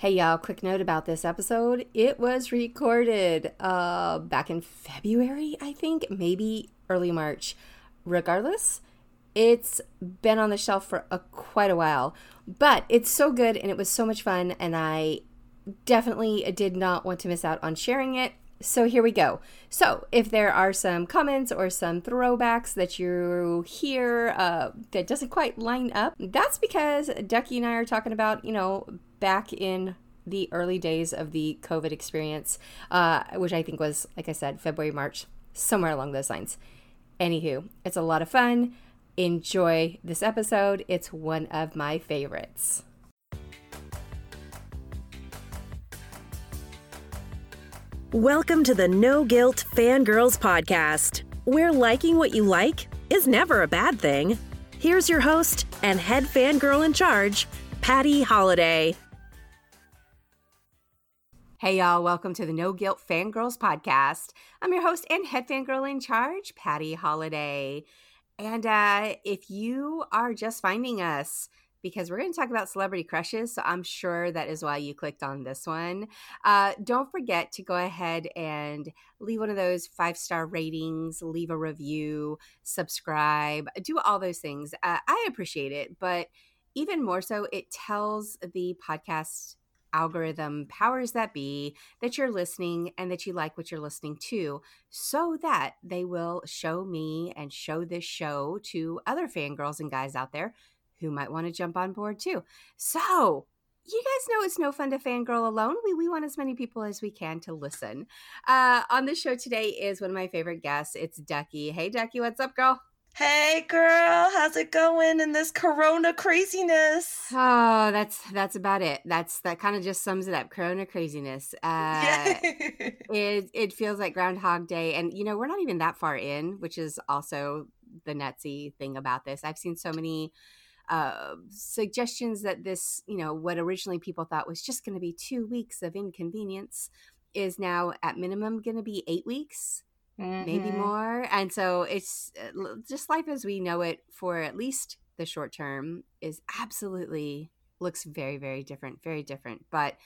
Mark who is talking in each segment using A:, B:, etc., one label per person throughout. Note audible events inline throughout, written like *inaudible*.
A: Hey y'all, quick note about this episode. It was recorded uh back in February, I think, maybe early March. Regardless, it's been on the shelf for a, quite a while, but it's so good and it was so much fun and I definitely did not want to miss out on sharing it. So here we go. So if there are some comments or some throwbacks that you hear uh, that doesn't quite line up, that's because Ducky and I are talking about, you know, back in the early days of the COVID experience, uh, which I think was, like I said, February, March, somewhere along those lines. Anywho, it's a lot of fun. Enjoy this episode. It's one of my favorites.
B: Welcome to the No Guilt Fangirls Podcast, where liking what you like is never a bad thing. Here's your host and head fangirl in charge, Patty Holiday.
A: Hey, y'all, welcome to the No Guilt Fangirls Podcast. I'm your host and head fangirl in charge, Patty Holiday. And uh, if you are just finding us, because we're going to talk about celebrity crushes. So I'm sure that is why you clicked on this one. Uh, don't forget to go ahead and leave one of those five star ratings, leave a review, subscribe, do all those things. Uh, I appreciate it, but even more so, it tells the podcast algorithm powers that be that you're listening and that you like what you're listening to so that they will show me and show this show to other fangirls and guys out there who might want to jump on board too. So, you guys know it's no fun to fangirl alone. We, we want as many people as we can to listen. Uh, on the show today is one of my favorite guests. It's Ducky. Hey, Ducky, what's up, girl?
C: Hey girl, how's it going in this corona craziness?
A: Oh, that's that's about it. That's that kind of just sums it up. Corona craziness. Uh it it feels like groundhog day and you know, we're not even that far in, which is also the nutsy thing about this. I've seen so many uh, suggestions that this, you know, what originally people thought was just going to be two weeks of inconvenience is now at minimum going to be eight weeks mm-hmm. maybe more. And so it's uh, just life as we know it for at least the short term is absolutely looks very, very different, very different. But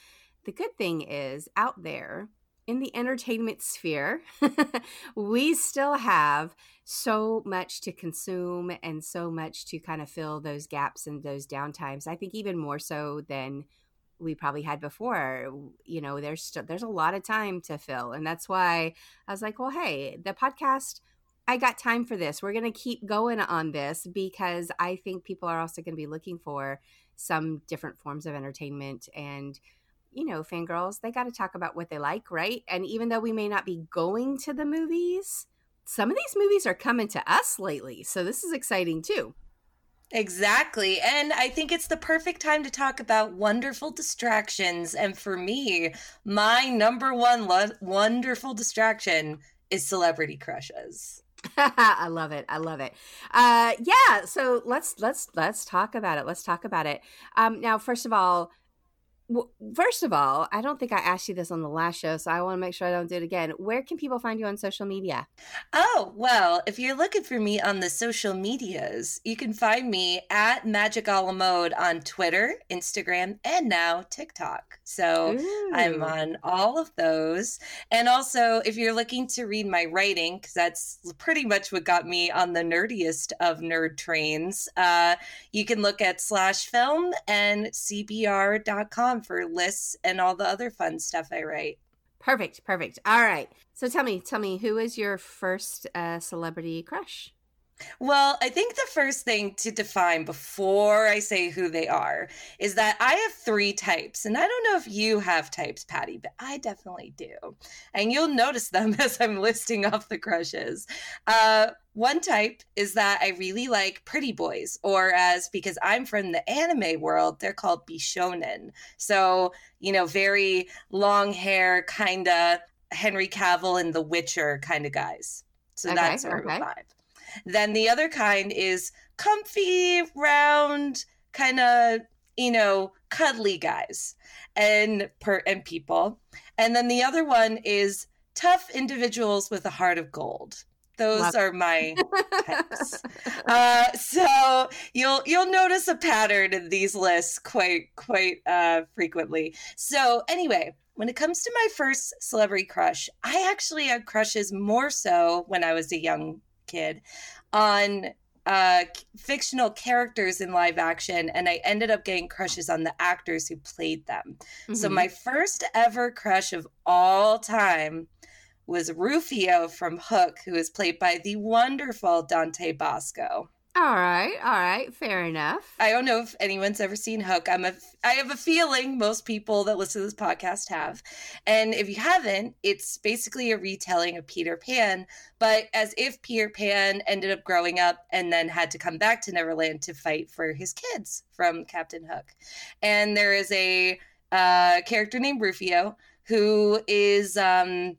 A: the good thing is out there in the entertainment sphere, *laughs* we still have so much to consume and so much to kind of fill those gaps and those downtimes. I think even more so than we probably had before you know there's there's a lot of time to fill and that's why i was like well hey the podcast i got time for this we're going to keep going on this because i think people are also going to be looking for some different forms of entertainment and you know fangirls they got to talk about what they like right and even though we may not be going to the movies some of these movies are coming to us lately so this is exciting too
C: Exactly. And I think it's the perfect time to talk about wonderful distractions. And for me, my number one lo- wonderful distraction is celebrity crushes. *laughs*
A: I love it. I love it. Uh, yeah. So let's let's let's talk about it. Let's talk about it. Um, now, first of all, well, first of all, I don't think I asked you this on the last show, so I want to make sure I don't do it again. Where can people find you on social media?
C: Oh, well, if you're looking for me on the social medias, you can find me at Magic Mode on Twitter, Instagram, and now TikTok. So Ooh. I'm on all of those. And also, if you're looking to read my writing, because that's pretty much what got me on the nerdiest of nerd trains, uh, you can look at slash film and cbr.com for lists and all the other fun stuff I write.
A: Perfect, perfect. All right. So tell me, tell me, who is your first uh, celebrity crush?
C: Well, I think the first thing to define before I say who they are is that I have three types. And I don't know if you have types, Patty, but I definitely do. And you'll notice them *laughs* as I'm listing off the crushes. Uh, one type is that I really like pretty boys, or as because I'm from the anime world, they're called bishonen. So, you know, very long hair, kind of Henry Cavill and The Witcher kind of guys. So okay, that's our okay. vibe. Then the other kind is comfy, round, kind of, you know, cuddly guys and per and people. And then the other one is tough individuals with a heart of gold. Those
A: Love-
C: are my types. *laughs* Uh, so you'll you'll notice a pattern in these lists quite quite uh, frequently. So anyway, when it comes to my first celebrity crush, I actually had crushes more so when I was a young kid on uh fictional characters in live action and i ended up getting crushes on the actors who played them so
A: Mhm.
C: my first ever crush of all time was rufio from hook who is played by the wonderful dante basco
A: all right, all right, fair enough.
C: i don't know if anyone's ever seen hook. I'm a i have a feeling most people that listen to this podcast have. And if you haven't it's basically a retelling of peter pan but as if peter pan ended up growing up and then had to come back to neverland to fight for his kids from captain hook. And there is a uh, character named rufio who is um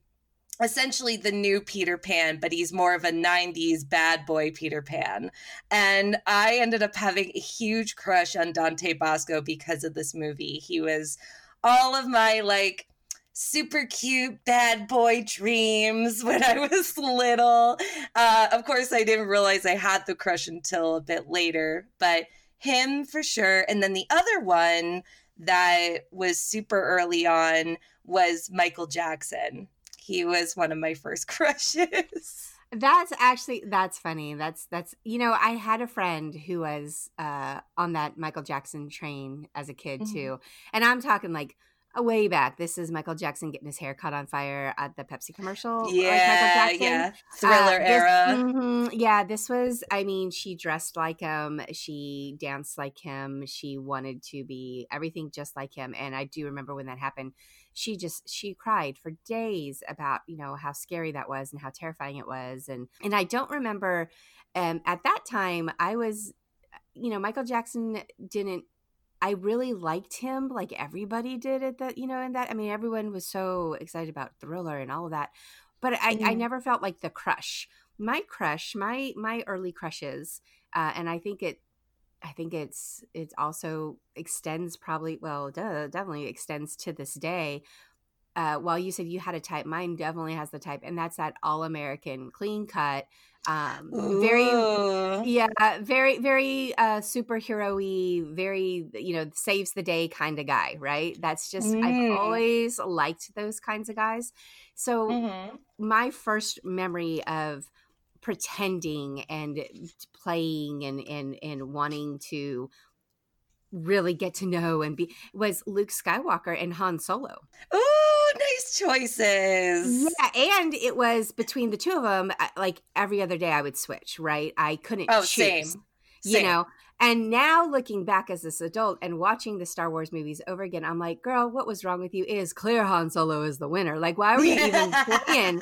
C: essentially the new Peter Pan, but he's more of a 90s bad boy Peter Pan. And I ended up having a huge crush on Dante Basco because of this movie. He was all of my like super cute bad boy dreams *laughs* when I was little. Uh, of course, I didn't realize I had the crush until a bit later, but him for sure. And then the other one that was super early on was Michael Jackson. He was one of my first *laughs* crushes.
A: That's actually that's funny. That's that's you know I had a friend who was uh on that Michael Jackson train as a kid
C: Mhm.
A: too, and I'm talking like a way back. This is Michael Jackson getting his hair caught on fire at the Pepsi commercial. like
C: yeah,
A: Jackson.
C: yeah.
A: Uh,
C: Thriller
A: this-
C: era.
A: mhm, yeah, this was, I mean, she dressed like him. She danced like him. She wanted to be everything just like him. And I do remember when that happened, she just, she cried for days about, you know, how scary that was and how terrifying it was. And, and I don't remember, um, at that time, I was, you know, Michael Jackson didn't I really liked him like everybody did at that, you know, in that. I mean, everyone was so excited about Thriller and all of that. But I, I
C: Mhm.
A: never felt like the crush. My crush, my my early crushes, uh, and I think it I think it's it also extends probably well, duh, definitely extends to this day. Uh, while you said you had a type, mine definitely has the type, and that's that all American clean cut, um, very yeah, very, very uh superhero-y, very, you know, saves the day kind of guy, right? That's just
C: Mm.
A: I've always liked those kinds of guys. So
C: Mhm.
A: my first memory of pretending and eh, playing and and and wanting to really get to know and be was Luke Skywalker and Han Solo.
C: Oh, nice choices.
A: Yeah, and it was between the two of them. Uh, like every other day, I would switch. Right, I couldn't.
C: Oh,
A: choose,
C: same.
A: You
C: Same.
A: know, and now looking back as this adult and watching the Star Wars movies over again, I'm like, girl, what was wrong with you? It is clear Han Solo is the winner. Like, why were you even *laughs* playing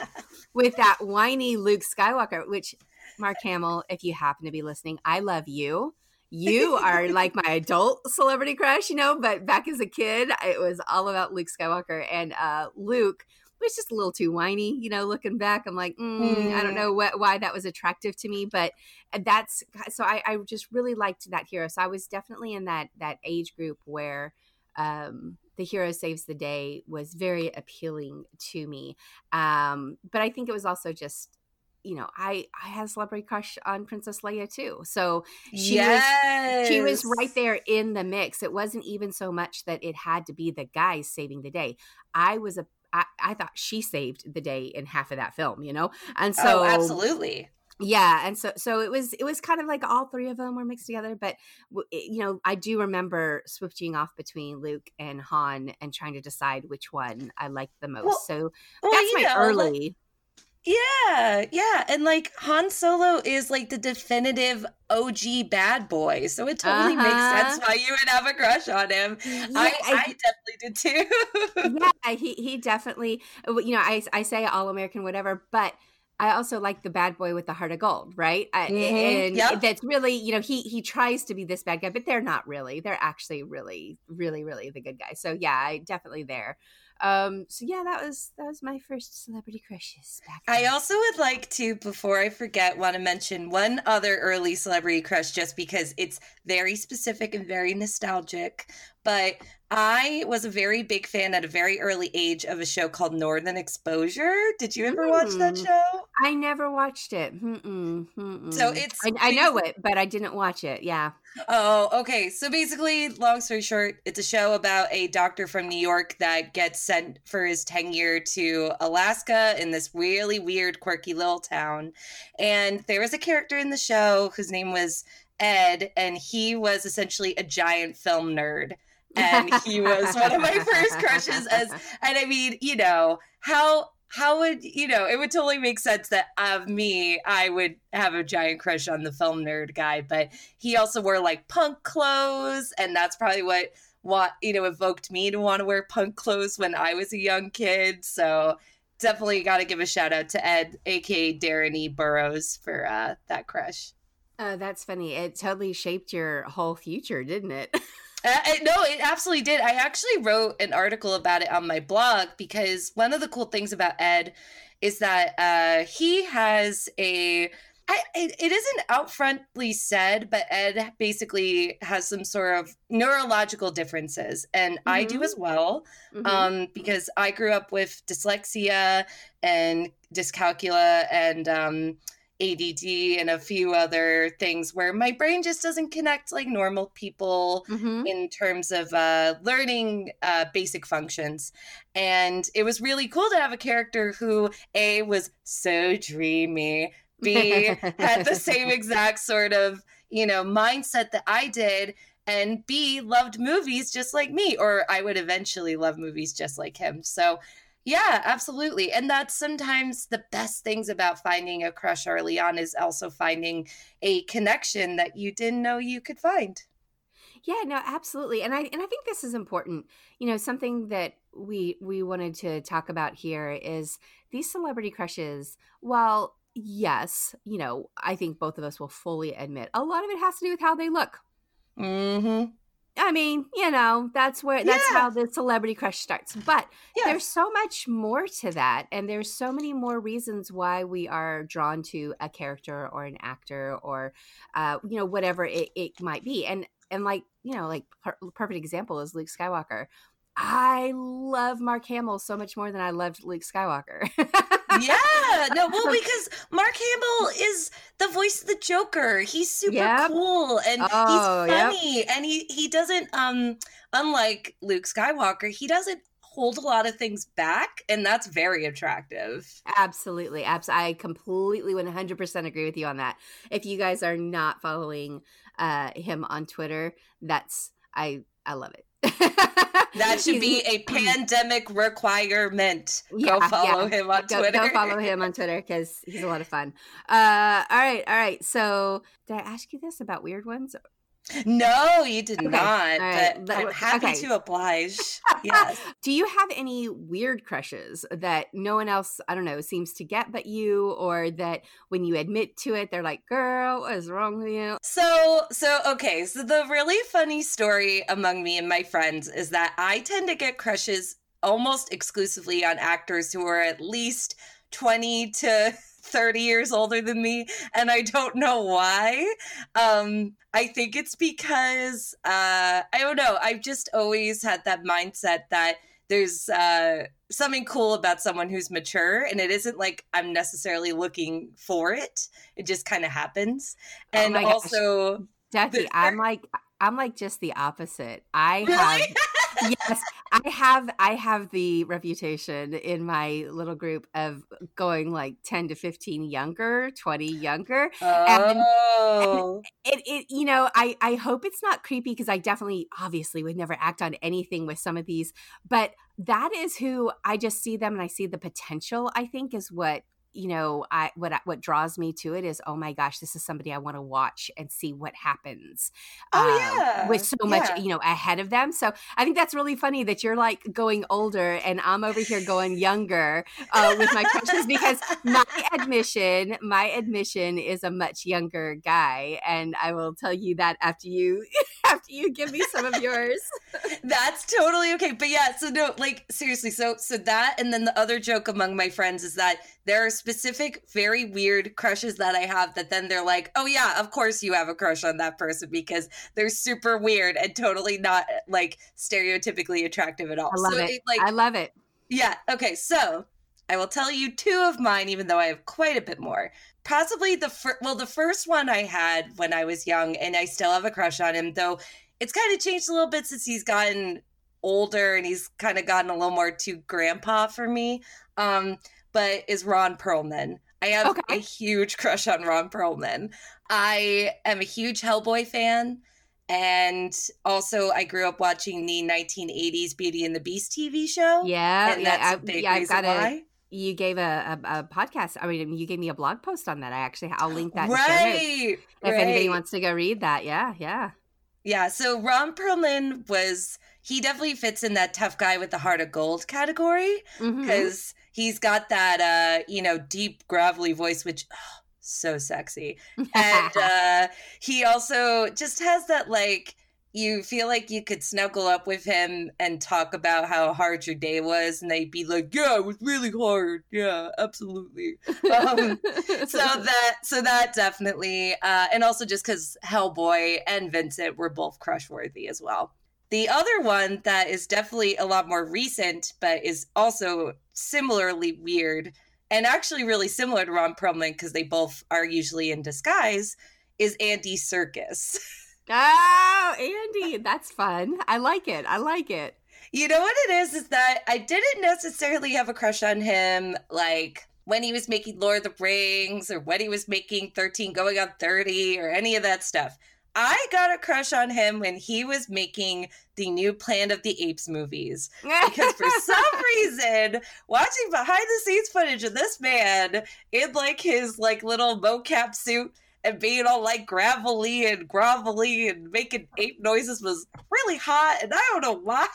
A: with that whiny Luke Skywalker? Which, Mark Hamill, if you happen to be listening, I love you. You are like my adult celebrity crush, you know, but back as a kid, it was all about Luke Skywalker and uh, Luke was just a little too whiny, you know. Looking back, I'm like, mm, I don't
C: Mm.
A: know what, why that was attractive to me, but uh, that's so I, I just really liked that hero. So I was definitely in that that age group where um, the hero saves the day was very appealing to me. Um, but I think it was also just you know I I had a celebrity crush on Princess Leia too. So she
C: yes.
A: was she was right there in the mix. It wasn't even so much that it had to be the guys saving the day. I was a I, I thought she saved the day in half of that film, you know, and oh, so
C: oh, absolutely.
A: yeah, and so so it was it was kind of like all three of them were mixed together. But you know, I do remember switching off between Luke and Han and trying to decide which one I liked the most.
C: Well,
A: so
C: Well,
A: that's my
C: know, like-
A: early.
C: Yeah, yeah. And like Han Solo is like the definitive OG bad boy. So it totally makes
A: Uh-huh.
C: sense why you would have a crush on him.
A: Yeah,
C: I,
A: I-
C: I definitely did too.
A: yeah, *laughs* he he definitely. uh, You know, I I say all American, whatever, but. I also like the bad boy with the heart of gold, right? I,
C: Mhm,
A: And
C: yep.
A: that's really, you know, he he tries to be this bad guy, but they're not really. They're actually really, really, really the good guy. So yeah, I definitely there. Um, so yeah, that was that was my first celebrity crushes back.
C: I also would like to, before I forget, want to mention one other early celebrity crush just because it's very specific and very nostalgic. But I was a very big fan at a very early age of a show called Northern Exposure. Did you ever watch that
A: Mm.
C: show?
A: I never watched it. Mm-mm, mm-mm.
C: So it's
A: I, I know it, but I didn't watch it. Yeah.
C: Oh, okay. So basically, long story short, it's a show about a doctor from New York that gets sent for his tenure to Alaska in this really weird, quirky little town. And there was a character in the show whose name was Ed, and he was essentially a giant film nerd. And *laughs* he was one of my first crushes as and I mean, you know, how how would you know it would totally make sense that of me i would have a giant crush on the film nerd guy but he also wore like punk clothes and that's probably what what you know evoked me to want to wear punk clothes when i was a young kid so definitely got to give a shout out to ed aka darren e. Burrows for uh, that crush.
A: Oh that's funny. It totally shaped your whole future didn't it *laughs*
C: Uh, no, it absolutely did. I actually wrote an article about it on my blog because one of the cool things about Ed is that uh, he has a. I, it, it isn't outfrontly said, but Ed basically has some sort of neurological differences, and mm-hmm. I do mm-hmm. as well, mm-hmm. um, because I grew up with dyslexia and dyscalculia and um, ADD and a few other things where my brain just doesn't connect like normal people mm-hmm. in terms of uh, learning uh, basic functions. And it was really cool to have a character who, A, was so dreamy, B, had the same *laughs* exact sort of, you know, mindset that I did and B loved movies just like me, or I would eventually love movies just like him. So yeah, absolutely. And that's sometimes the best things about finding a crush early on is also finding a connection that you didn't know you could find.
A: Yeah, no, absolutely. And I and I think this is important. You know, something that we we wanted to talk about here is these celebrity crushes. While yes, you know, I think both of us will fully admit a lot of it has to do with how they look.
C: Mhm.
A: I mean, you know, that's where that's yeah. how the celebrity crush starts. But yes. there's so much more to that, and there's so many more reasons why we are drawn to a character or an actor or, uh, you know, whatever it, it might be. And and like you know, like per- perfect example is Luke Skywalker. I love Mark Hamill so much more than I loved Luke Skywalker. *laughs*
C: yeah, no, well, because Mark Hamill is the voice of the Joker. He's super yep. cool and oh, he's funny, yep. and he he doesn't um unlike Luke Skywalker, he doesn't hold a lot of things back and that's very attractive
A: absolutely absolutely i completely 100% agree with you on that if you guys are not following uh him on twitter that's i i love it
C: that should be a pandemic requirement. Yeah, go follow yeah. him on
A: go,
C: Twitter.
A: Go follow him on Twitter because he's a lot of fun. Uh, all right, all right. So, did I ask you this about weird ones?
C: No, you did okay. not. Right. But I'm happy okay. to oblige. *laughs* yes.
A: Do you have any weird crushes that no one else, I don't know, seems to get but you, or that when you admit to it, they're like, "Girl, what is wrong with you?"
C: So, so okay. So the really funny story among me and my friends is that I tend to get crushes almost exclusively on actors who are at least twenty to 30 years older than me and I don't know why. Um I think it's because uh I don't know, I've just always had that mindset that there's uh something cool about someone who's mature and it isn't like I'm necessarily looking for it. It just kind of happens. Oh and oh also
A: Ducky, I'm like I'm like just the opposite. I really? have yes, I have I have the reputation in my little group of going like 10 to 15 younger, 20 younger.
C: Oh.
A: And it, it you know, I I hope it's not creepy because I definitely obviously would never act on anything with some of these, but that is who I just see them and I see the potential, I think is what you know i what what draws me to it is oh my gosh this is somebody i want to watch and see what happens
C: oh um, yeah.
A: with so much you know ahead of them. So i think that's really funny that you're like going older and i'm over here going younger uh, with my crushes because my admission my admission is a much younger guy and i will tell you that after you *laughs* after you give me some of yours. *laughs*
C: That's totally okay but yeah so no like seriously so so that and then the other joke among my friends is that there are specific, very weird crushes that I have that then they're like, oh, yeah, of course you have a crush on that person because they're super weird and totally not like stereotypically attractive at all.
A: I love
C: so
A: it. it. Like, I love it.
C: Yeah. Okay. So I will tell you two of mine, even though I have quite a bit more. Possibly the first, well, the first one I had when I was young, and I still have a crush on him, though it's kind of changed a little bit since he's gotten older and he's kind of gotten a little more to grandpa for me. Um, but is Ron Perlman. I have okay. a huge crush on Ron Perlman. I am a huge Hellboy fan. And also, I grew up watching the 1980s Beauty and the Beast TV show.
A: Yeah, yeah, I, yeah. I've got why. a. You gave a, a, a, podcast. I mean, you gave me a blog post on that. I actually, I'll link that.
C: Right.
A: If right. anybody wants to go read that, yeah, yeah,
C: yeah. So Ron Perlman was he definitely fits in that tough guy with the heart of gold category because mm-hmm. He's got that uh, you know deep gravelly voice, which. Oh, so sexy. And *laughs* uh, he also just has that like you feel like you could snuggle up with him and talk about how hard your day was and they'd be like yeah it was really hard yeah absolutely um, so *laughs* that so that definitely uh, and also just because hellboy and vincent were both crush worthy as well the other one that is definitely a lot more recent but is also similarly weird and actually really similar to Ron Perlman because they both are usually in disguise, is Andy Serkis. *laughs*
A: Oh, Andy, that's fun. I like it. I like it.
C: You know what it is? Is that I didn't necessarily have a crush on him like when he was making Lord of the Rings or when he was making 13 going on 30 or any of that stuff. I got a crush on him when he was making the new Planet of the Apes movies. Because for *laughs* some reason, watching behind the scenes footage of this man in like his like little mocap suit and being all like gravelly and grovelly and making ape noises was really hot and I don't know why.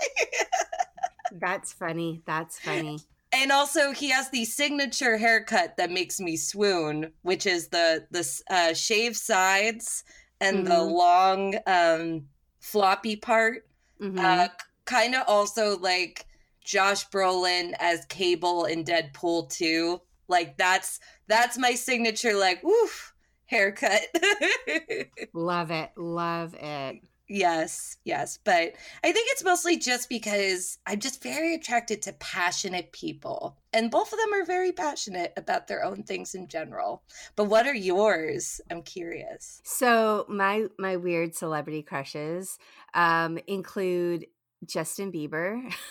C: *laughs*
A: That's funny. That's funny.
C: And also, he has the signature haircut that makes me swoon, which is the the uh, shaved sides and mm-hmm. the long um, floppy part. Mm-hmm. Uh, kind of also like Josh Brolin as Cable in Deadpool 2. Like that's that's my signature like woof haircut. *laughs*
A: love it. Love it.
C: Yes, yes. But I think it's mostly just because I'm just very attracted to passionate people. And both of them are very passionate about their own things in general. But what are yours? I'm curious.
A: So my my weird celebrity crushes um, include Justin Bieber. *laughs*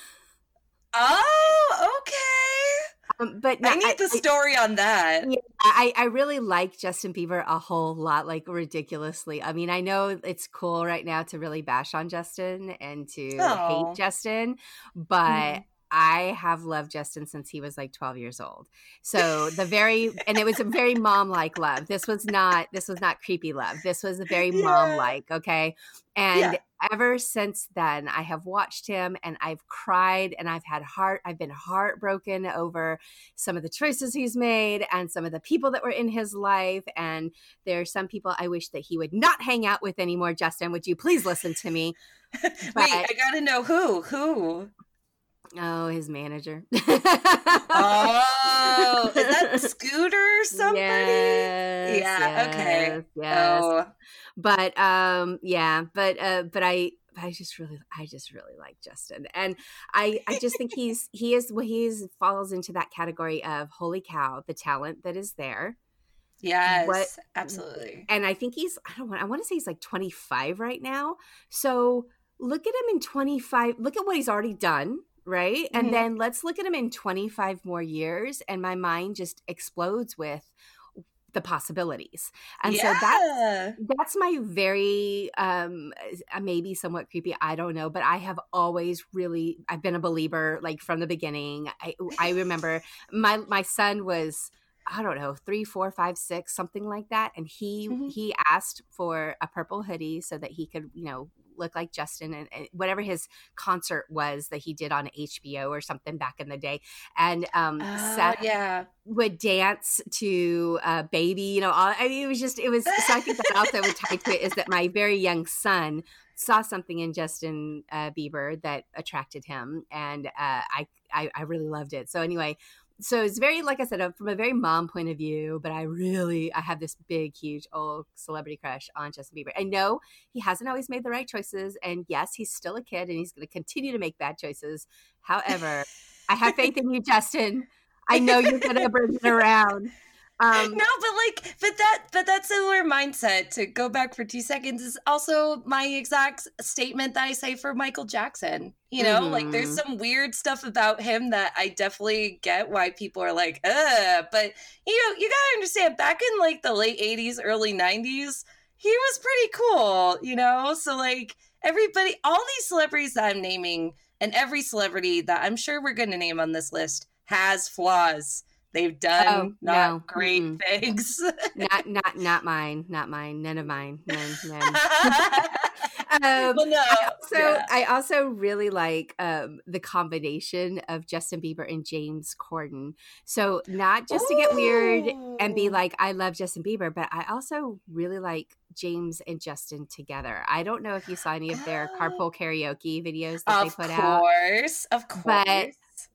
C: Oh, okay.
A: Um, but
C: no, I need the story I, on that.
A: Yeah, I, I really like Justin Bieber a whole lot, like ridiculously. I mean, I know it's cool right now to really bash on Justin and to hate Justin, but mm. I have loved Justin since he was like 12 years old. So the very *laughs* and it was a very mom like love. This was not this was not creepy love. This was a very yeah. mom like, okay? And yeah. ever since then I have watched him and I've cried and I've had heart I've been heartbroken over some of the choices he's made and some of the people that were in his life and there are some people I wish that he would not hang out with anymore. Justin, would you please listen to me? *laughs*
C: But, Wait, I got to know who. Who?
A: Oh, his manager.
C: oh, is that *laughs* Scooter somebody?
A: Yes,
C: yeah.
A: Yes,
C: okay.
A: Yes. Oh. But um, yeah. But uh, but I I just really I just really like Justin, and I I just think he's he is well, he falls into that category of holy cow, the talent that is there.
C: Yes, what, absolutely.
A: And I think he's I don't want I want to say he's like 25 right now. So look at him in 25 look at what he's already done right? Mm-hmm. And then let's look at him in 25 more years, and my mind just explodes with the possibilities and yeah. so that's that's my very um uh, maybe somewhat creepy i don't know but i have always really i've been a believer like from the beginning i i remember *laughs* my my son was I don't know, three, four, five, six, something like that. And he mm-hmm. he asked for a purple hoodie so that he could, you know, look like Justin and, and, whatever his concert was that he did on HBO or something back in the day. And um,
C: uh, Seth yeah.
A: would dance to uh, Baby, you know, all, I mean, it was just, it was, so I think that also would tie to it is that my very young son saw something in Justin uh, Bieber that attracted him. And uh, I, I, I really loved it. So anyway, so it's very like i said uh, from a very mom point of view but i really i have this big huge old celebrity crush on justin bieber. I know he hasn't always made the right choices and yes he's still a kid and he's going to continue to make bad choices. However i have faith in you justin. I know you're gonna bring it around.
C: Um, no, but like, but that, but that similar mindset to go back for two seconds is also my exact statement that I say for Michael Jackson. You know, mm-hmm. like there's mm-hmm. some weird stuff about him that I definitely get why people are like, uh, but you know, you gotta understand back in like the late 80s, early 90s, he was pretty cool, you know? So like everybody, all these celebrities that I'm naming, and every celebrity that I'm sure we're gonna name on this list has flaws They've done oh, not no. great mm things.
A: not not not mine. Not mine. None of mine. None. None. *laughs* *laughs* um,
C: well, no.
A: I also, yeah. I also really like um, the combination of Justin Bieber and James Corden. So not just Ooh. to get weird and be like, I love Justin Bieber, but I also really like James and Justin together. I don't know if you saw any of their oh. carpool karaoke videos that
C: of
A: they put
C: course,
A: out.
C: Of course, of course.
A: But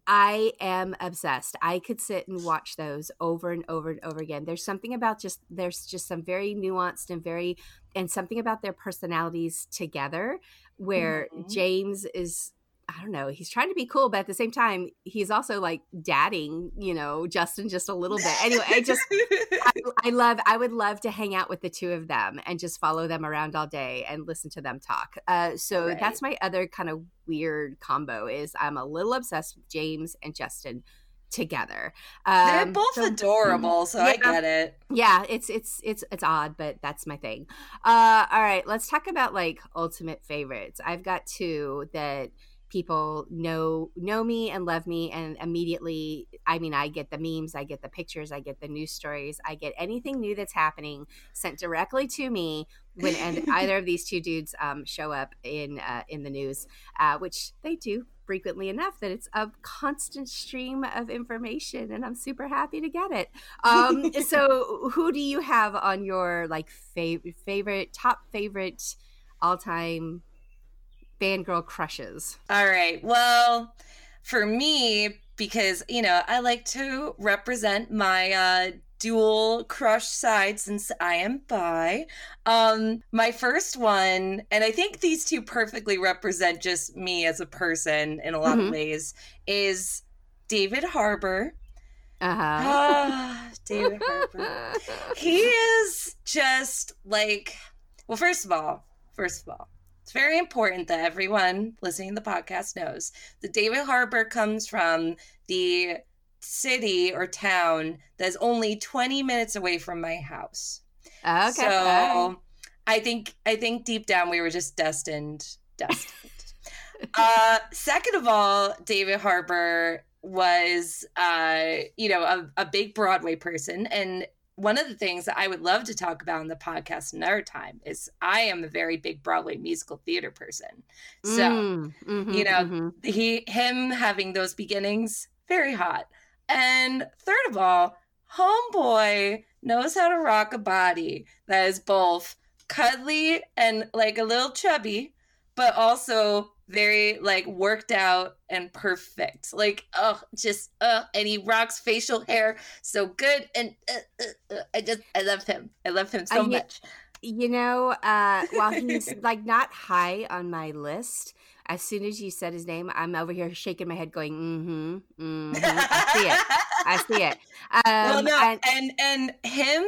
A: I am obsessed. I could sit and watch those over and over and over again. There's something about just there's just some very nuanced and very and something about their personalities together where mm-hmm. James is I don't know, he's trying to be cool, but at the same time, he's also like dadding, you know, Justin just a little bit. Anyway, I just, I, *laughs* I, love, I would love to hang out with the two of them and just follow them around all day and listen to them talk. Uh, so right. that's my other kind of weird combo is I'm a little obsessed with James and Justin together.
C: Um, They're both so, adorable, so yeah, I get it.
A: Yeah, it's it's it's it's odd, but that's my thing. Uh, all right, let's talk about like ultimate favorites. I've got two that people know know me and love me and immediately i mean i get the memes i get the pictures i get the news stories i get anything new that's happening sent directly to me when and either of these two dudes um, show up in uh, in the news uh, which they do frequently enough that it's a constant stream of information and i'm super happy to get it. Um, *laughs* so who do you have on your like favorite favorite top favorite all-time fangirl crushes?
C: All right. Well, for me, because, you know, I like to represent my uh, dual crush side since I am bi. Um, my first one, and I think these two perfectly represent just me as a person in a lot mm-hmm. of ways, is David Harbour.
A: Uh-huh.
C: Oh, David Harbour. *laughs* he is just like, well, first of all, first of all, it's very important that everyone listening to the podcast knows that David Harbour comes from the city or town that's only 20 minutes away from my house.
A: Okay.
C: So I think I think deep down we were just destined destined. *laughs* uh second of all, David Harbour was uh you know a, a big Broadway person and one of the things that I would love to talk about in the podcast another time is I am a very big Broadway musical theater person. So, mm, mm-hmm, you know, mm-hmm. he him having those beginnings very hot. And third of all, homeboy knows how to rock a body that is both cuddly and like a little chubby, but also very like worked out and perfect. Like, oh, just uh and he rocks facial hair so good and uh, uh, uh, I just I love him. I love him so much.
A: You know, uh while he's *laughs* like not high on my list, as soon as you said his name, I'm over here shaking my head, going, "Mm-hmm, mm-hmm." I see it. I see it. *laughs*
C: Um, well, no, and, and and him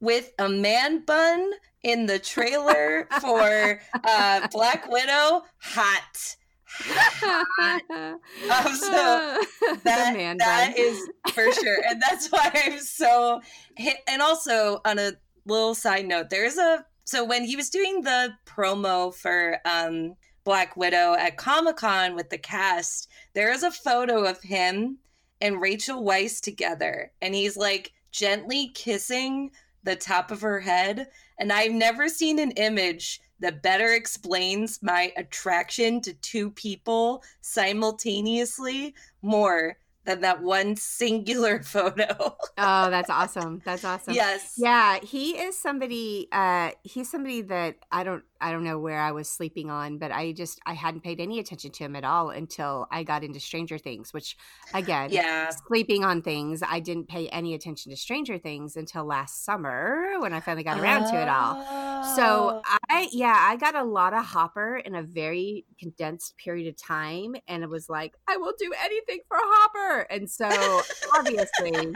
C: with a man bun in the trailer for uh, Black Widow. Hot. Hot. Um, so *laughs* that, that is for sure. And that's *laughs* why I'm so hit. And also, on a little side note, there's a. So when he was doing the promo for um, Black Widow at Comic Con with the cast, there is a photo of him and Rachel Weisz together. And he's like gently kissing the top of her head. And I've never seen an image that better explains my attraction to two people simultaneously more than that one singular *laughs* photo.
A: oh, that's awesome. That's awesome.
C: Yes.
A: Yeah, he is somebody uh he's somebody that I don't I don't know where I was sleeping on, but I just I hadn't paid any attention to him at all until I got into Stranger Things, which again,
C: yeah,
A: sleeping on things. I didn't pay any attention to Stranger Things until last summer when I finally got around oh. to it all. So oh. I yeah, I got a lot of Hopper in a very condensed period of time and it was like, I will do anything for Hopper. And so obviously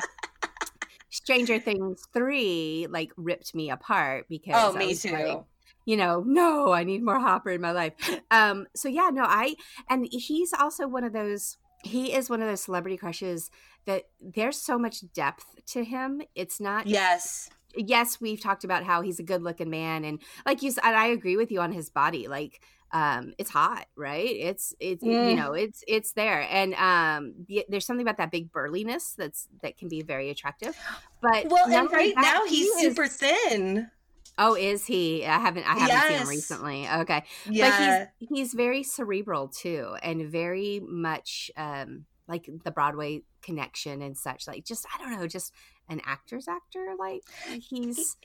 A: Stranger Things 3 like ripped me apart oh, because
C: Oh, me too.
A: Like, you know, no, I need more Hopper in my life. Um so yeah, no, I and he's also one of those he is one of those celebrity crushes that there's so much depth to him. It's not
C: yes
A: yes, we've talked about how he's a good looking man, and like you said, I agree with you on his body. Like, um, it's hot, right? It's it's mm. you know it's it's there, and um, there's something about that big burliness that's that can be very attractive. But
C: well, and right that, now he's he super is, thin.
A: Oh, is he? I haven't I haven't yes. seen him recently. Okay, yeah, but he's he's very cerebral too, and very much um like the Broadway connection and such. Like, just I don't know, just an actor's actor. Like he's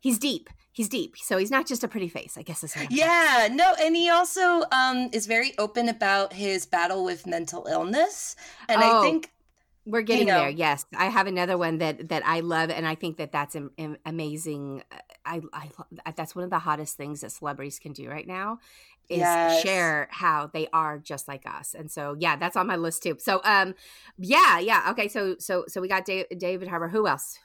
A: he's deep. He's deep. So he's not just a pretty face, I guess is
C: Yeah, no, and he also um is very open about his battle with mental illness. And oh, I think
A: we're getting you know, there. Yes, I have another one that that I love, and I think that that's am, am, amazing. I, I that's one of the hottest things that celebrities can do right now is yes. share how they are just like us. And so, yeah, that's on my list too. So, um, yeah, yeah, okay. So, so, so we got Dave, David Harbour. Who else?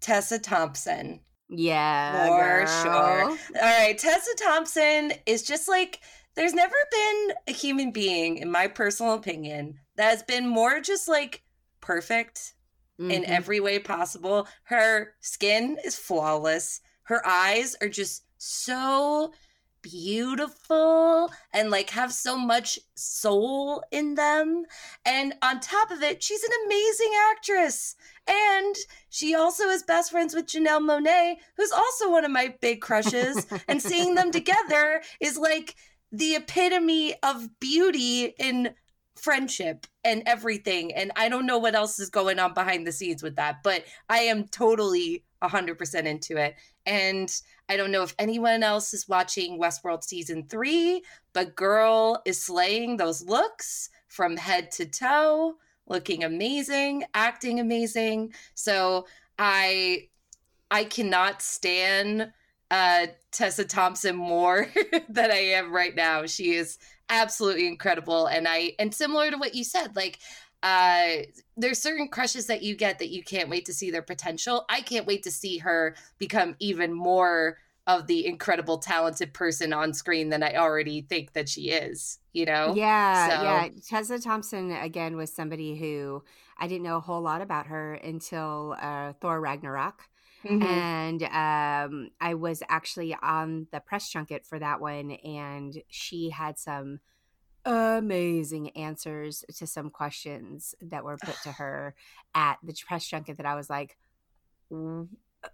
C: Tessa Thompson.
A: Yeah,
C: for girl. sure. All right, Tessa Thompson is just like there's never been a human being, in my personal opinion, that has been more just like perfect mm-hmm. in every way possible. Her skin is flawless. Her eyes are just so beautiful and like have so much soul in them. And on top of it, she's an amazing actress. And she also is best friends with Janelle Monáe, who's also one of my big crushes. *laughs* and seeing them together is like the epitome of beauty in friendship and everything. And I don't know what else is going on behind the scenes with that, but I am totally 100% into it. And I don't know if anyone else is watching Westworld season three, but girl is slaying those looks from head to toe, looking amazing, acting amazing. So I I cannot stand uh Tessa Thompson more *laughs* than I am right now. She is absolutely incredible. And I and similar to what you said, like uh there's certain crushes that you get that you can't wait to see their potential. I can't wait to see her become even more of the incredible talented person on screen than I already think that she is, you know?
A: Yeah, so. yeah. Tessa Thompson again was somebody who I didn't know a whole lot about her until uh, Thor Ragnarok. Mm-hmm. And um, I was actually on the press junket for that one, and she had some amazing answers to some questions that were put to *sighs* her at the press junket that I was like,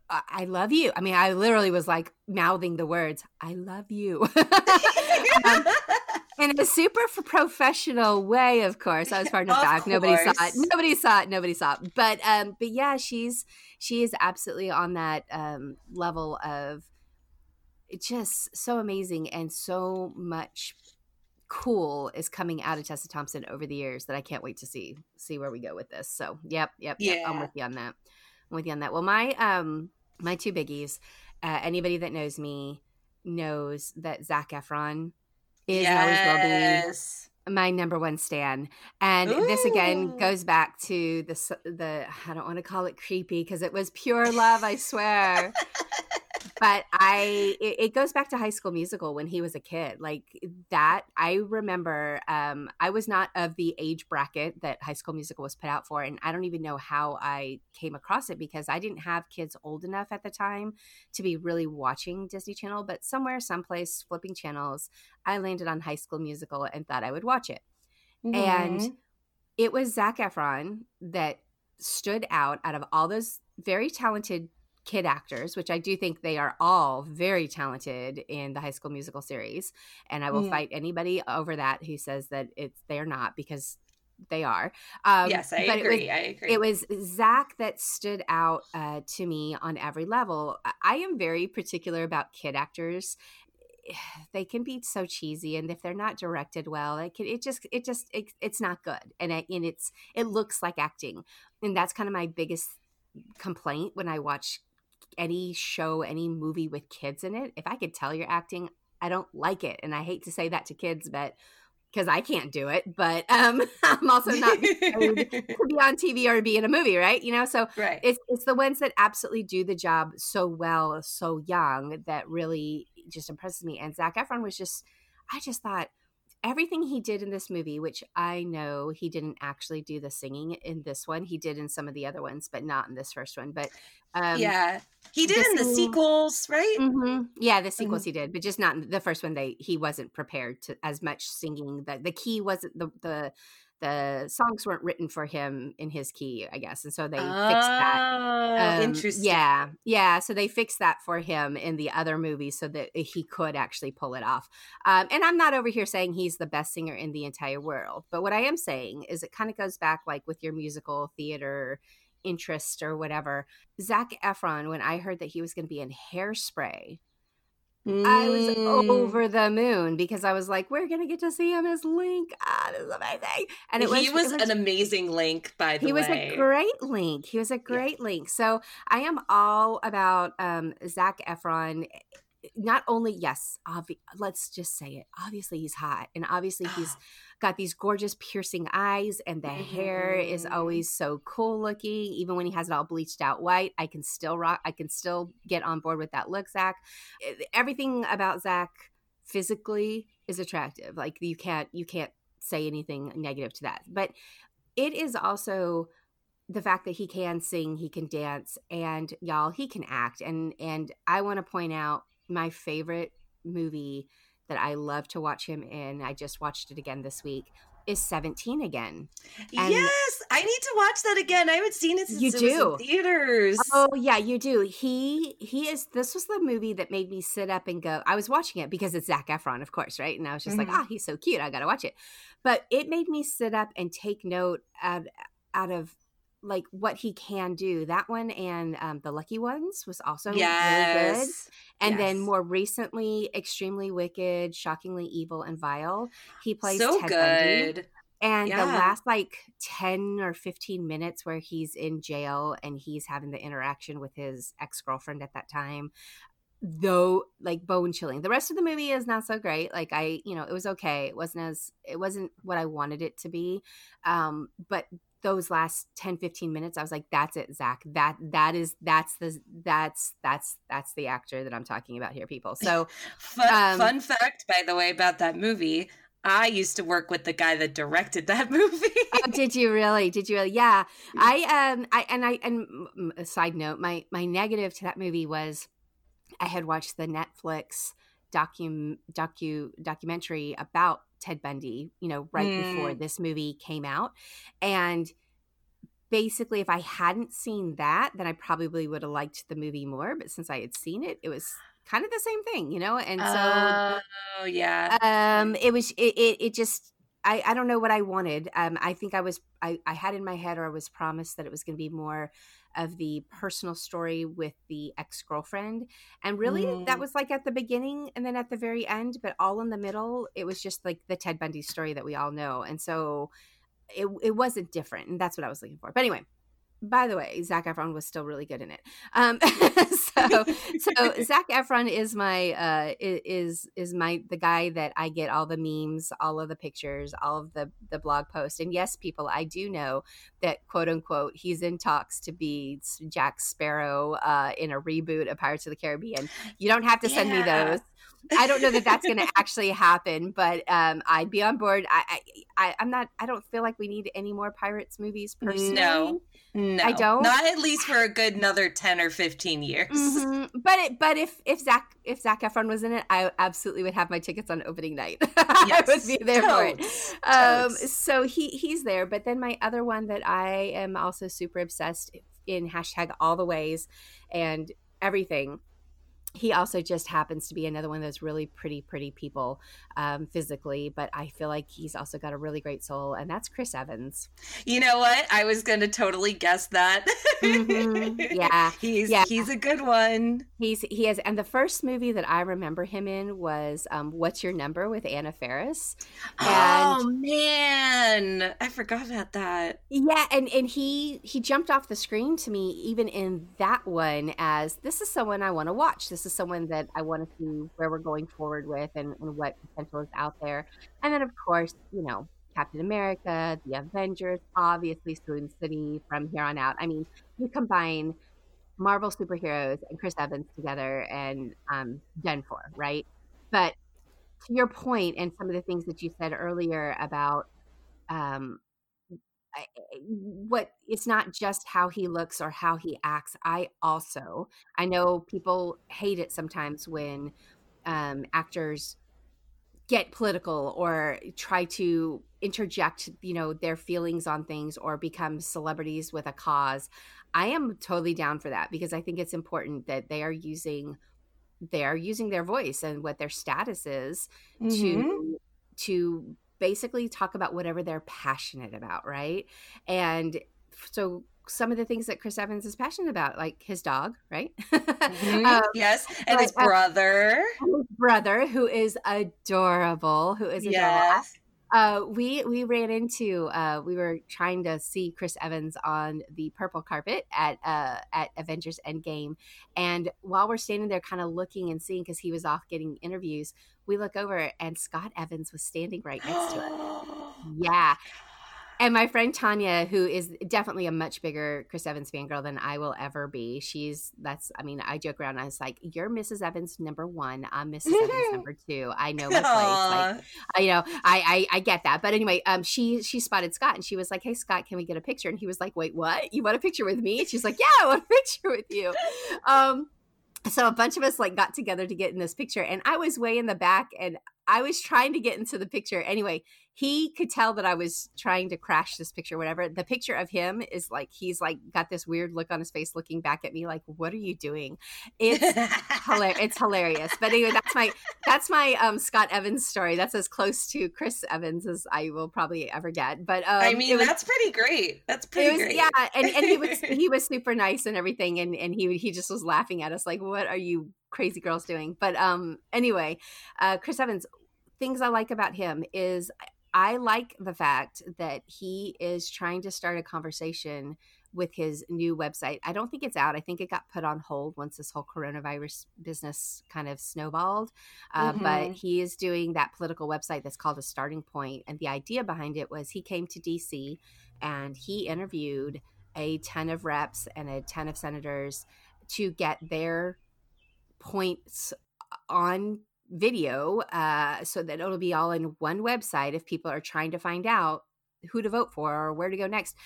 A: I love you. I mean, I literally was like mouthing the words, I love you. *laughs* um, *laughs* in a super professional way, of course. I was part of the *laughs* back. Nobody saw it. Nobody saw it. Nobody saw it. But um, but yeah, she's she is absolutely on that um level of just so amazing and so much cool is coming out of Tessa Thompson over the years that I can't wait to see see where we go with this. So yep, yep, yeah. Yep, I'm with you on that. I'm with you on that. Well, my um my two biggies. Uh, anybody that knows me knows that Zac Efron is yes. will be my number one stan. And Ooh. this again goes back to the the I don't want to call it creepy because it was pure love, I swear. *laughs* but I it, it, goes back to High School Musical when he was a kid. Like that, I remember. Um, I was not of the age bracket that High School Musical was put out for, and I don't even know how I came across it because I didn't have kids old enough at the time to be really watching Disney Channel. But somewhere, someplace, flipping channels, I landed on High School Musical and thought I would watch it, mm-hmm. and it was Zac Efron that stood out out of all those very talented kid actors, which I do think they are all very talented in the High School Musical series, and I will mm. fight anybody over that who says that it's they're not because they are.
C: Um, yes, I agree.
A: Was,
C: I agree.
A: It was Zac that stood out uh, to me on every level. I am very particular about kid actors. *sighs* They can be so cheesy, and if they're not directed well, it can, it just it just it, it's not good, and it, and it's it looks like acting, and that's kind of my biggest complaint when I watch any show, any movie with kids in it, if I could tell you're acting, I don't like it. And I hate to say that to kids, but because I can't do it, but *laughs* um, I'm also not to be on TV or be in a movie, right? You know, so
C: right.
A: it's it's the ones that absolutely do the job so well, so young that really just impresses me. And Zac Efron was just, I just thought everything he did in this movie, which I know he didn't actually do the singing in this one. He did in some of the other ones, but not in this first one. But
C: um, yeah, he did the in the sequels, right?
A: Mm-hmm. Yeah, the sequels mm-hmm. he did, but just not the first one. They he wasn't prepared to as much singing. That the key wasn't the the the songs weren't written for him in his key, I guess, and so they oh, fixed that.
C: Oh, um, interesting.
A: Yeah, yeah. So they fixed that for him in the other movies so that he could actually pull it off. Um, and I'm not over here saying he's the best singer in the entire world, but what I am saying is it kind of goes back like with your musical theater interest or whatever. Zac Efron, when I heard that he was going to be in Hairspray. I was mm. over the moon because I was like, we're gonna get to see him as Link. Ah, this is amazing.
C: And it was, he was, was an amazing Link, by the
A: he
C: way.
A: He was a great Link. He was a great yeah. Link. So I am all about um Zac Efron not only yes obvi- let's just say it obviously he's hot and obviously he's got these gorgeous piercing eyes and the mm-hmm. hair is mm-hmm. always so cool looking even when he has it all bleached out white i can still rock i can still get on board with that look zac everything about zac physically is attractive like you can't you can't say anything negative to that but it is also the fact that he can sing he can dance and y'all he can act and and i want to point out my favorite movie that I love to watch him in. I just watched it again this week. Is 17 again.
C: And yes, I need to watch that again. I haven't seen it since you do. theaters.
A: Oh yeah, you do. He he is this was the movie that made me sit up and go. I was watching it because it's Zac Efron, of course, right? And I was just mm-hmm. like, ah, oh, he's so cute. I gotta watch it. But it made me sit up and take note out, out of like what he can do. That one and um, the Lucky Ones was also yes. really good. And yes. then more recently, Extremely Wicked, Shockingly Evil, and Vile. He plays
C: so
A: Ted
C: good.
A: Bundy. And yeah. the last like 10 or 15 minutes where he's in jail and he's having the interaction with his ex girlfriend at that time, though, like bone chilling. The rest of the movie is not so great. Like, I, you know, it was okay. It wasn't as, it wasn't what I wanted it to be. Um, but those last 10 15 minutes i was like that's it zac that that is that's the that's that's that's the actor that i'm talking about here people so *laughs*
C: fun, um, fun fact by the way about that movie I used to work with the guy that directed *laughs* that movie.
A: oh, did you really? Did you really? Yeah. I um I and I and a side note, my my negative to that movie was I had watched the Netflix docu docu documentary about Ted Bundy, you know, right mm. before this movie came out. And basically, if I hadn't seen that, then I probably would have liked the movie more. But since I had seen it, it was kind of the same thing, you know? And so,
C: oh, yeah.
A: Um, it was, it, it, it just, I, I don't know what I wanted. Um, I think I was, I, I had in my head or I was promised that it was going to be more of the personal story with the ex girlfriend. And really, mm. that was like at the beginning and then at the very end, but all in the middle, it was just like the Ted Bundy story that we all know. And so it, it wasn't different. And that's what I was looking for. But anyway, by the way, Zac Efron was still really good in it. Um, *laughs* so, so *laughs* Zac Efron is my uh, is is my the guy that I get all the memes, all of the pictures, all of the the blog posts. And yes, people, I do know that quote unquote he's in talks to be Jack Sparrow uh, in a reboot of Pirates of the Caribbean. You don't have to send yeah. me those. I don't know that that's going *laughs* to actually happen, but um, I'd be on board. I, I, I'm not. I don't feel like we need any more pirates movies personally.
C: No, no,
A: I don't.
C: Not at least for a good another ten or fifteen years.
A: Mm-hmm. But it, but if if Zac if Zac Efron was in it, I absolutely would have my tickets on opening night. Yes. *laughs* I would be there Totes. for it. Um, so he he's there. But then my other one that I am also super obsessed in hashtag all the ways and everything he also just happens to be another one of those really pretty, pretty people um, physically, but I feel like he's also got a really great soul, and that's Chris Evans.
C: You know what? I was going to totally guess that.
A: mm-hmm. *laughs* Yeah,
C: he's
A: yeah.
C: he's a good one.
A: He's he is, and the first movie that I remember him in was um, "What's Your Number" with Anna Faris.
C: And, oh man, I forgot about that.
A: Yeah, and and he he jumped off the screen to me even in that one as this is someone I want to watch. This is someone that I want to see where we're going forward with and, and what potential is out there. And then, of course, you know, Captain America, the Avengers, obviously Swoon City from here on out. I mean, you combine Marvel superheroes and Chris Evans together and um, done for, right? But to your point, and some of the things that you said earlier about um, what it's not just how he looks or how he acts. I also, I know people hate it sometimes when um, actors get political or try to interject you know their feelings on things or become celebrities with a cause i am totally down for that because i think it's important that they are using they are using their voice and what their status is mm-hmm. to to basically talk about whatever they're passionate about right and so some of the things that Chris Evans is passionate about, like his dog, right?
C: Mm-hmm. *laughs* um, yes, and his uh, brother,
A: uh, his brother, who is adorable, who is adorable. Yes. Uh, we we ran into uh, we were trying to see Chris Evans on the purple carpet at uh, at Avengers Endgame, and while we're standing there, kind of looking and seeing because he was off getting interviews, we look over and Scott Evans was standing right next to it. *gasps* Yeah, and my friend Tanya, who is definitely a much bigger Chris Evans fangirl than I will ever be, she's that's I mean, I joke around. I was like, "You're Mrs. Evans number one. I'm Mrs. Evans *laughs* number two. I know my place. Like, you know, I, I I get that. But anyway, um, she she spotted Scott and she was like, "Hey, Scott, can we get a picture?" And he was like, "Wait, what? You want a picture with me?" And she's like, "Yeah, I want a *laughs* picture with you." Um, so a bunch of us like got together to get in this picture, and I was way in the back, and I was trying to get into the picture. Anyway he could tell that I was trying to crash this picture, whatever. The picture of him is like he's like got this weird look on his face, looking back at me, like, "What are you doing?" It's hilarious. *laughs* It's hilarious. But anyway, that's my that's my um, Scott Evans story. That's as close to Chris Evans as I will probably ever get. But um,
C: I mean, was, that's pretty great. That's pretty
A: was,
C: great.
A: Yeah, and, and he was *laughs* he was super nice and everything, and and he he just was laughing at us like, "What are you crazy girls doing?" But um, anyway, uh, Chris Evans things I like about him is I like the fact that he is trying to start a conversation with his new website. I don't think it's out. I think it got put on hold once this whole coronavirus business kind of snowballed. Uh, mm-hmm. But he is doing that political website that's called a starting point. And the idea behind it was he came to DC and he interviewed a ton of reps and a ton of senators to get their points on video uh, so that it'll be all in one website if people are trying to find out who to vote for or where to go next.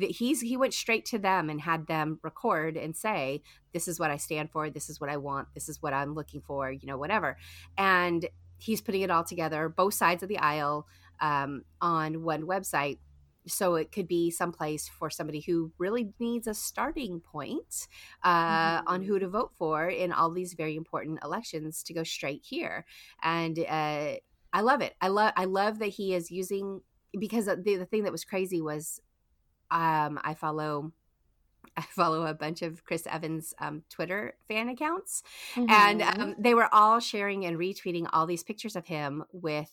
A: He's he went straight to them and had them record and say this is what i stand for this is what i want this is what i'm looking for you know whatever. And he's putting it all together both sides of the aisle um, on one website so it could be someplace for somebody who really needs a starting point uh, mm-hmm. on who to vote for in all these very important elections to go straight here and uh, i love it i love i love that he is using because the, the thing that was crazy was um, i follow *laughs* I follow a bunch of Chris Evans um, Twitter fan accounts, mm-hmm. and um, they were all sharing and retweeting all these pictures of him with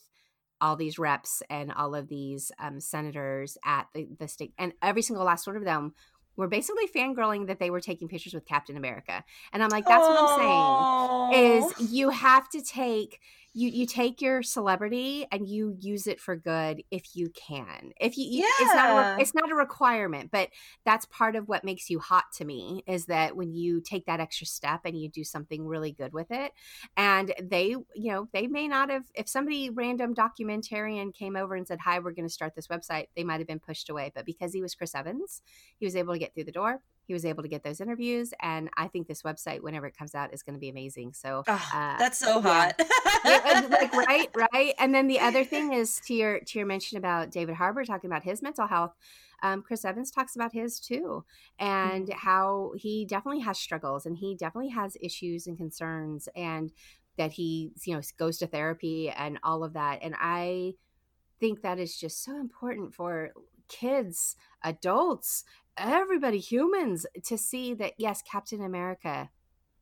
A: all these reps and all of these um, senators at the, the state, and every single last one of them were basically fangirling that they were taking pictures with Captain America. And I'm like, that's Aww. what I'm saying is you have to take you you take your celebrity and you use it for good if you can. If you, yeah. it's not a, it's not a requirement, but that's part of what makes you hot to me is that when you take that extra step and you do something really good with it. And they, you know, they may not have if somebody random documentarian came over and said, "Hi, we're going to start this website," they might have been pushed away, but because he was Chris Evans, he was able to get through the door he was able to get those interviews and i think this website whenever it comes out is going to be amazing so
C: oh, uh, that's so hot
A: yeah, like, *laughs* right right and then the other thing is to your to your mention about david harbour talking about his mental health um, Chris Evans talks about his too, and mm-hmm. how he definitely has struggles and he definitely has issues and concerns, and that he you know goes to therapy and all of that. And I think that is just so important for kids, adults, everybody, humans to see that yes, Captain America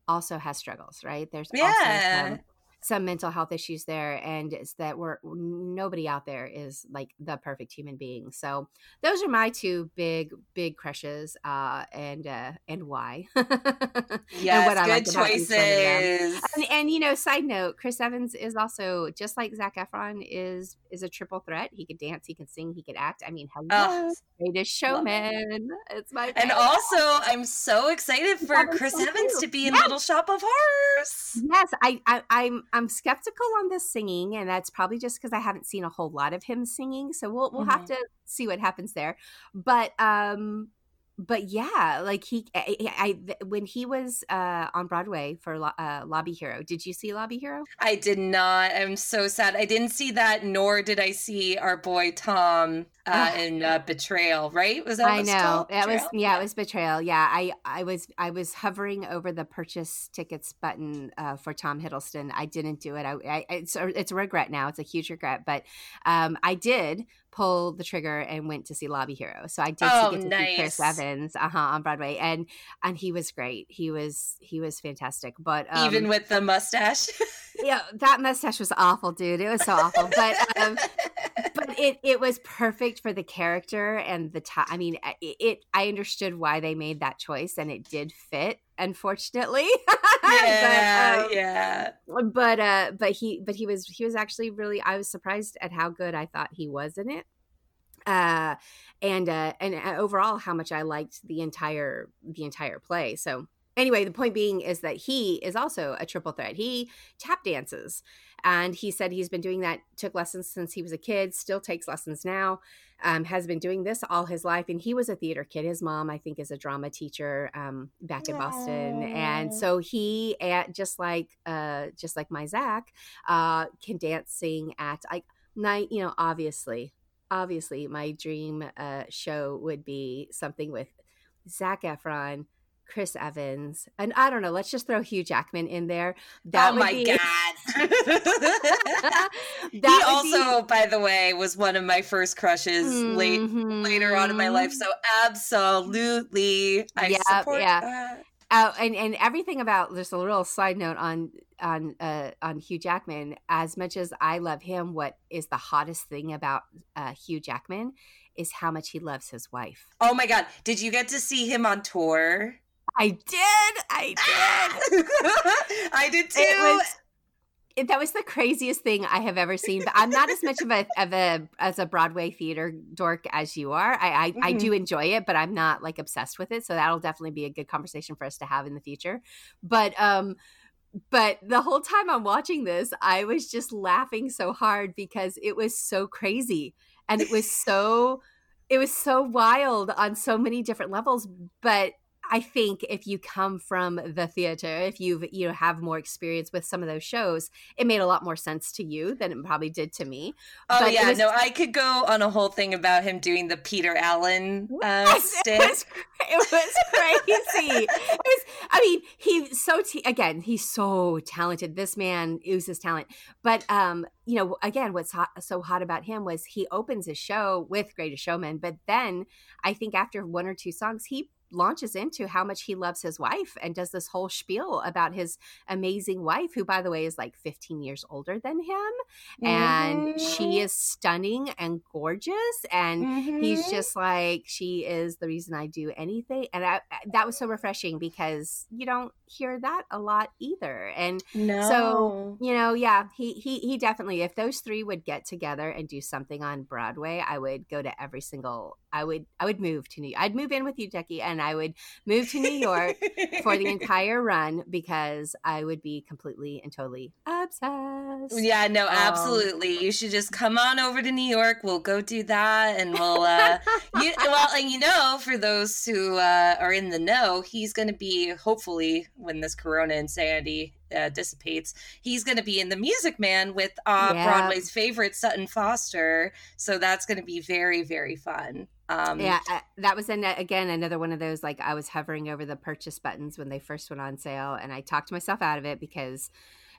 A: also has struggles, right? There's yeah. Some, mental health issues there and it's that we're nobody out there is like the perfect human being. So those are my two big big crushes uh and uh and why *laughs*
C: yes good like choices.
A: And, and, you know side note chris evans is also just like zac efron is is a triple threat. He could dance he can sing he could act. I mean hello oh, greatest showman. It's my
C: favorite. and also i'm so excited for chris so evans to be in yes. little shop of horrors.
A: Yes I, I i'm I'm skeptical on the singing, and that's probably just because I haven't seen a whole lot of him singing. So we'll we'll mm-hmm. have to see what happens there. But um, but yeah, like he, I, I, when he was uh, on Broadway for uh, Lobby Hero, did you see Lobby Hero?
C: I did not. I'm so sad. I didn't see that, nor did I see our boy Tom uh, in uh, Betrayal. Right? Was that?
A: I know it was. Yeah, it was Betrayal. Yeah, I, I was, I was hovering over the purchase tickets button uh, for Tom Hiddleston. I didn't do it. I, I it's, a, it's a regret now. It's a huge regret, but um, I did pull the trigger and went to see Lobby Hero. So I did oh, get to nice. see Chris Evans uh-huh, on Broadway, and and he was great. He was he was fantastic. But
C: um, even with the mustache,
A: yeah, that mustache was awful, dude. It was so awful. But um, but *laughs* it it was perfect for the character and the time. I mean, it, it I understood why they made that choice, and it did fit unfortunately. *laughs*
C: yeah, but, um, yeah.
A: But uh, but he but he was he was actually really. I was surprised at how good I thought he was in it. Uh, and uh, and uh, overall, how much I liked the entire the entire play. So anyway, the point being is that he is also a triple threat. He tap dances, and he said he's been doing that. Took lessons since he was a kid. Still takes lessons now um, has been doing this all his life. And he was a theater kid. His mom, I think, is a drama teacher um, back in Boston. And so he, at, just like uh, just like my Zac, uh, can dance, sing, act. I, night, you know, obviously, obviously, my dream uh, show would be something with Zac Efron Chris Evans, and I don't know. Let's just throw Hugh Jackman in there.
C: That oh my be... god! *laughs* that he also, be... by the way, was one of my first crushes mm-hmm. late later on in my life. So absolutely, I yep, support yeah. that.
A: Uh, and and everything about just a little side note on on uh, on Hugh Jackman. As much as I love him, what is the hottest thing about uh, Hugh Jackman is how much he loves his wife.
C: Oh my god! Did you get to see him on tour?
A: I did. I did. *laughs*
C: I did too. It was,
A: it, that was the craziest thing I have ever seen. But I'm not as much of a of a as a Broadway theater dork as you are. I I, mm-hmm. I, do enjoy it, but I'm not like obsessed with it. So that'll definitely be a good conversation for us to have in the future. But um, but the whole time I'm watching this, I was just laughing so hard because it was so crazy and it was so it was so wild on so many different levels. But I think if you come from the theater, if you've you know have more experience with some of those shows, it made a lot more sense to you than it probably did to me.
C: Oh but yeah, was, no, I could go on a whole thing about him doing the Peter Allen uh, *laughs*
A: It was, it was crazy. it was, I mean, he's so t- again, he's so talented. This man oozes talent, but um, you know, again, what's hot, so hot about him was he opens his show with Greatest Showman, but then I think after one or two songs, he launches into how much he loves his wife and does this whole spiel about his amazing wife, who, by the way, is like 15 years older than him. Mm-hmm. And she mm-hmm. is stunning and gorgeous. And mm-hmm. he's just like, she is the reason I do anything. And I, that was so refreshing because you don't hear that a lot either. And no. so, you know, yeah, he, he, he definitely, if those three would get together and do something on Broadway, I would go to every single, I would, I would move to New I'd move in with you, Jackie, and I would move to New York for the *laughs* entire run because I would be completely and totally obsessed.
C: Yeah, no, um, absolutely. Um, you should just come on over to New York. We'll go do that, and we'll. Uh, you, *laughs* well, and you know, for those who uh, are in the know, he's going to be hopefully when this Corona insanity uh, dissipates, he's going to be in the Music Man with uh, yeah. Broadway's favorite Sutton Foster. So that's going to be very, very fun. Um,
A: yeah, uh, that was an, again another one of those like I was hovering over the purchase buttons when they first went on sale, and I talked myself out of it because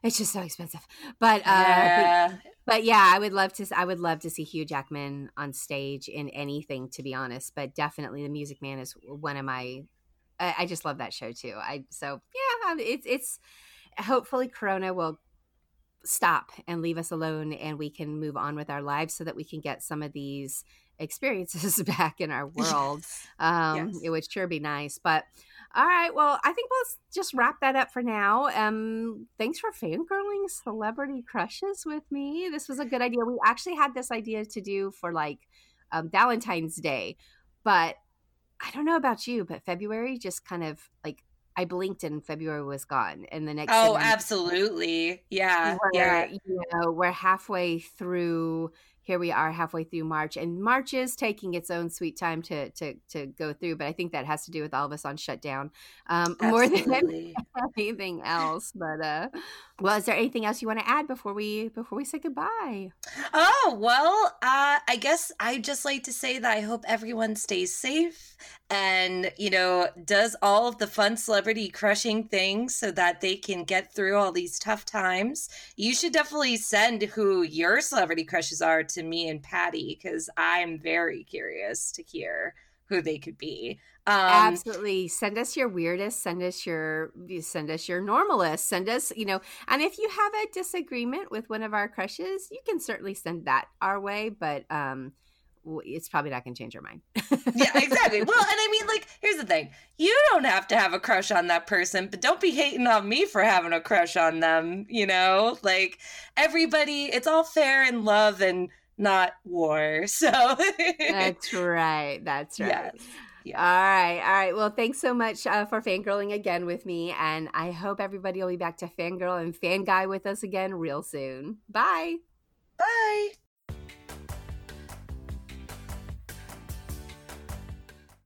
A: it's just so expensive. But uh, yeah. But, but, yeah, I would love to. I would love to see Hugh Jackman on stage in anything, to be honest. But definitely, The Music Man is one of my. I, I just love that show too. I so yeah, it's it's. Hopefully, Corona will stop and leave us alone and we can move on with our lives so that we can get some of these experiences *laughs* back in our world yes. Um, yes. it would sure be nice but all right well i think let's just wrap that up for now um thanks for fangirling celebrity crushes with me this was a good idea we actually had this idea to do for like um, valentine's day but i don't know about you but february just kind of like I blinked and February was gone. And the next
C: Oh, absolutely. Yeah. yeah.
A: You know, we're halfway through here we are halfway through March, and March is taking its own sweet time to to to go through. But I think that has to do with all of us on shutdown um, more than *laughs* anything else. But uh, well, is there anything else you want to add before we before we say goodbye?
C: Oh well, uh, I guess I'd just like to say that I hope everyone stays safe and you know does all of the fun celebrity crushing things so that they can get through all these tough times. You should definitely send who your celebrity crushes are to me and Patty because I'm very curious to hear who they could be.
A: Um, Absolutely. Send us your weirdest. Send us your send us your normalist. Send us, you know, and if you have a disagreement with one of our crushes, you can certainly send that our way. But um, it's probably not going to change your mind.
C: yeah, exactly. *laughs* Well, and I mean, like, here's the thing: you don't have to have a crush on that person, but don't be hating on me for having a crush on them. You know, like everybody, it's all fair in love and not war. *laughs* So
A: that's right. That's right. Yes. Yeah. All right. All right. Well, thanks so much uh, for fangirling again with me. And I hope everybody will be back to fangirl and fanguy with us again real soon. Bye.
C: Bye.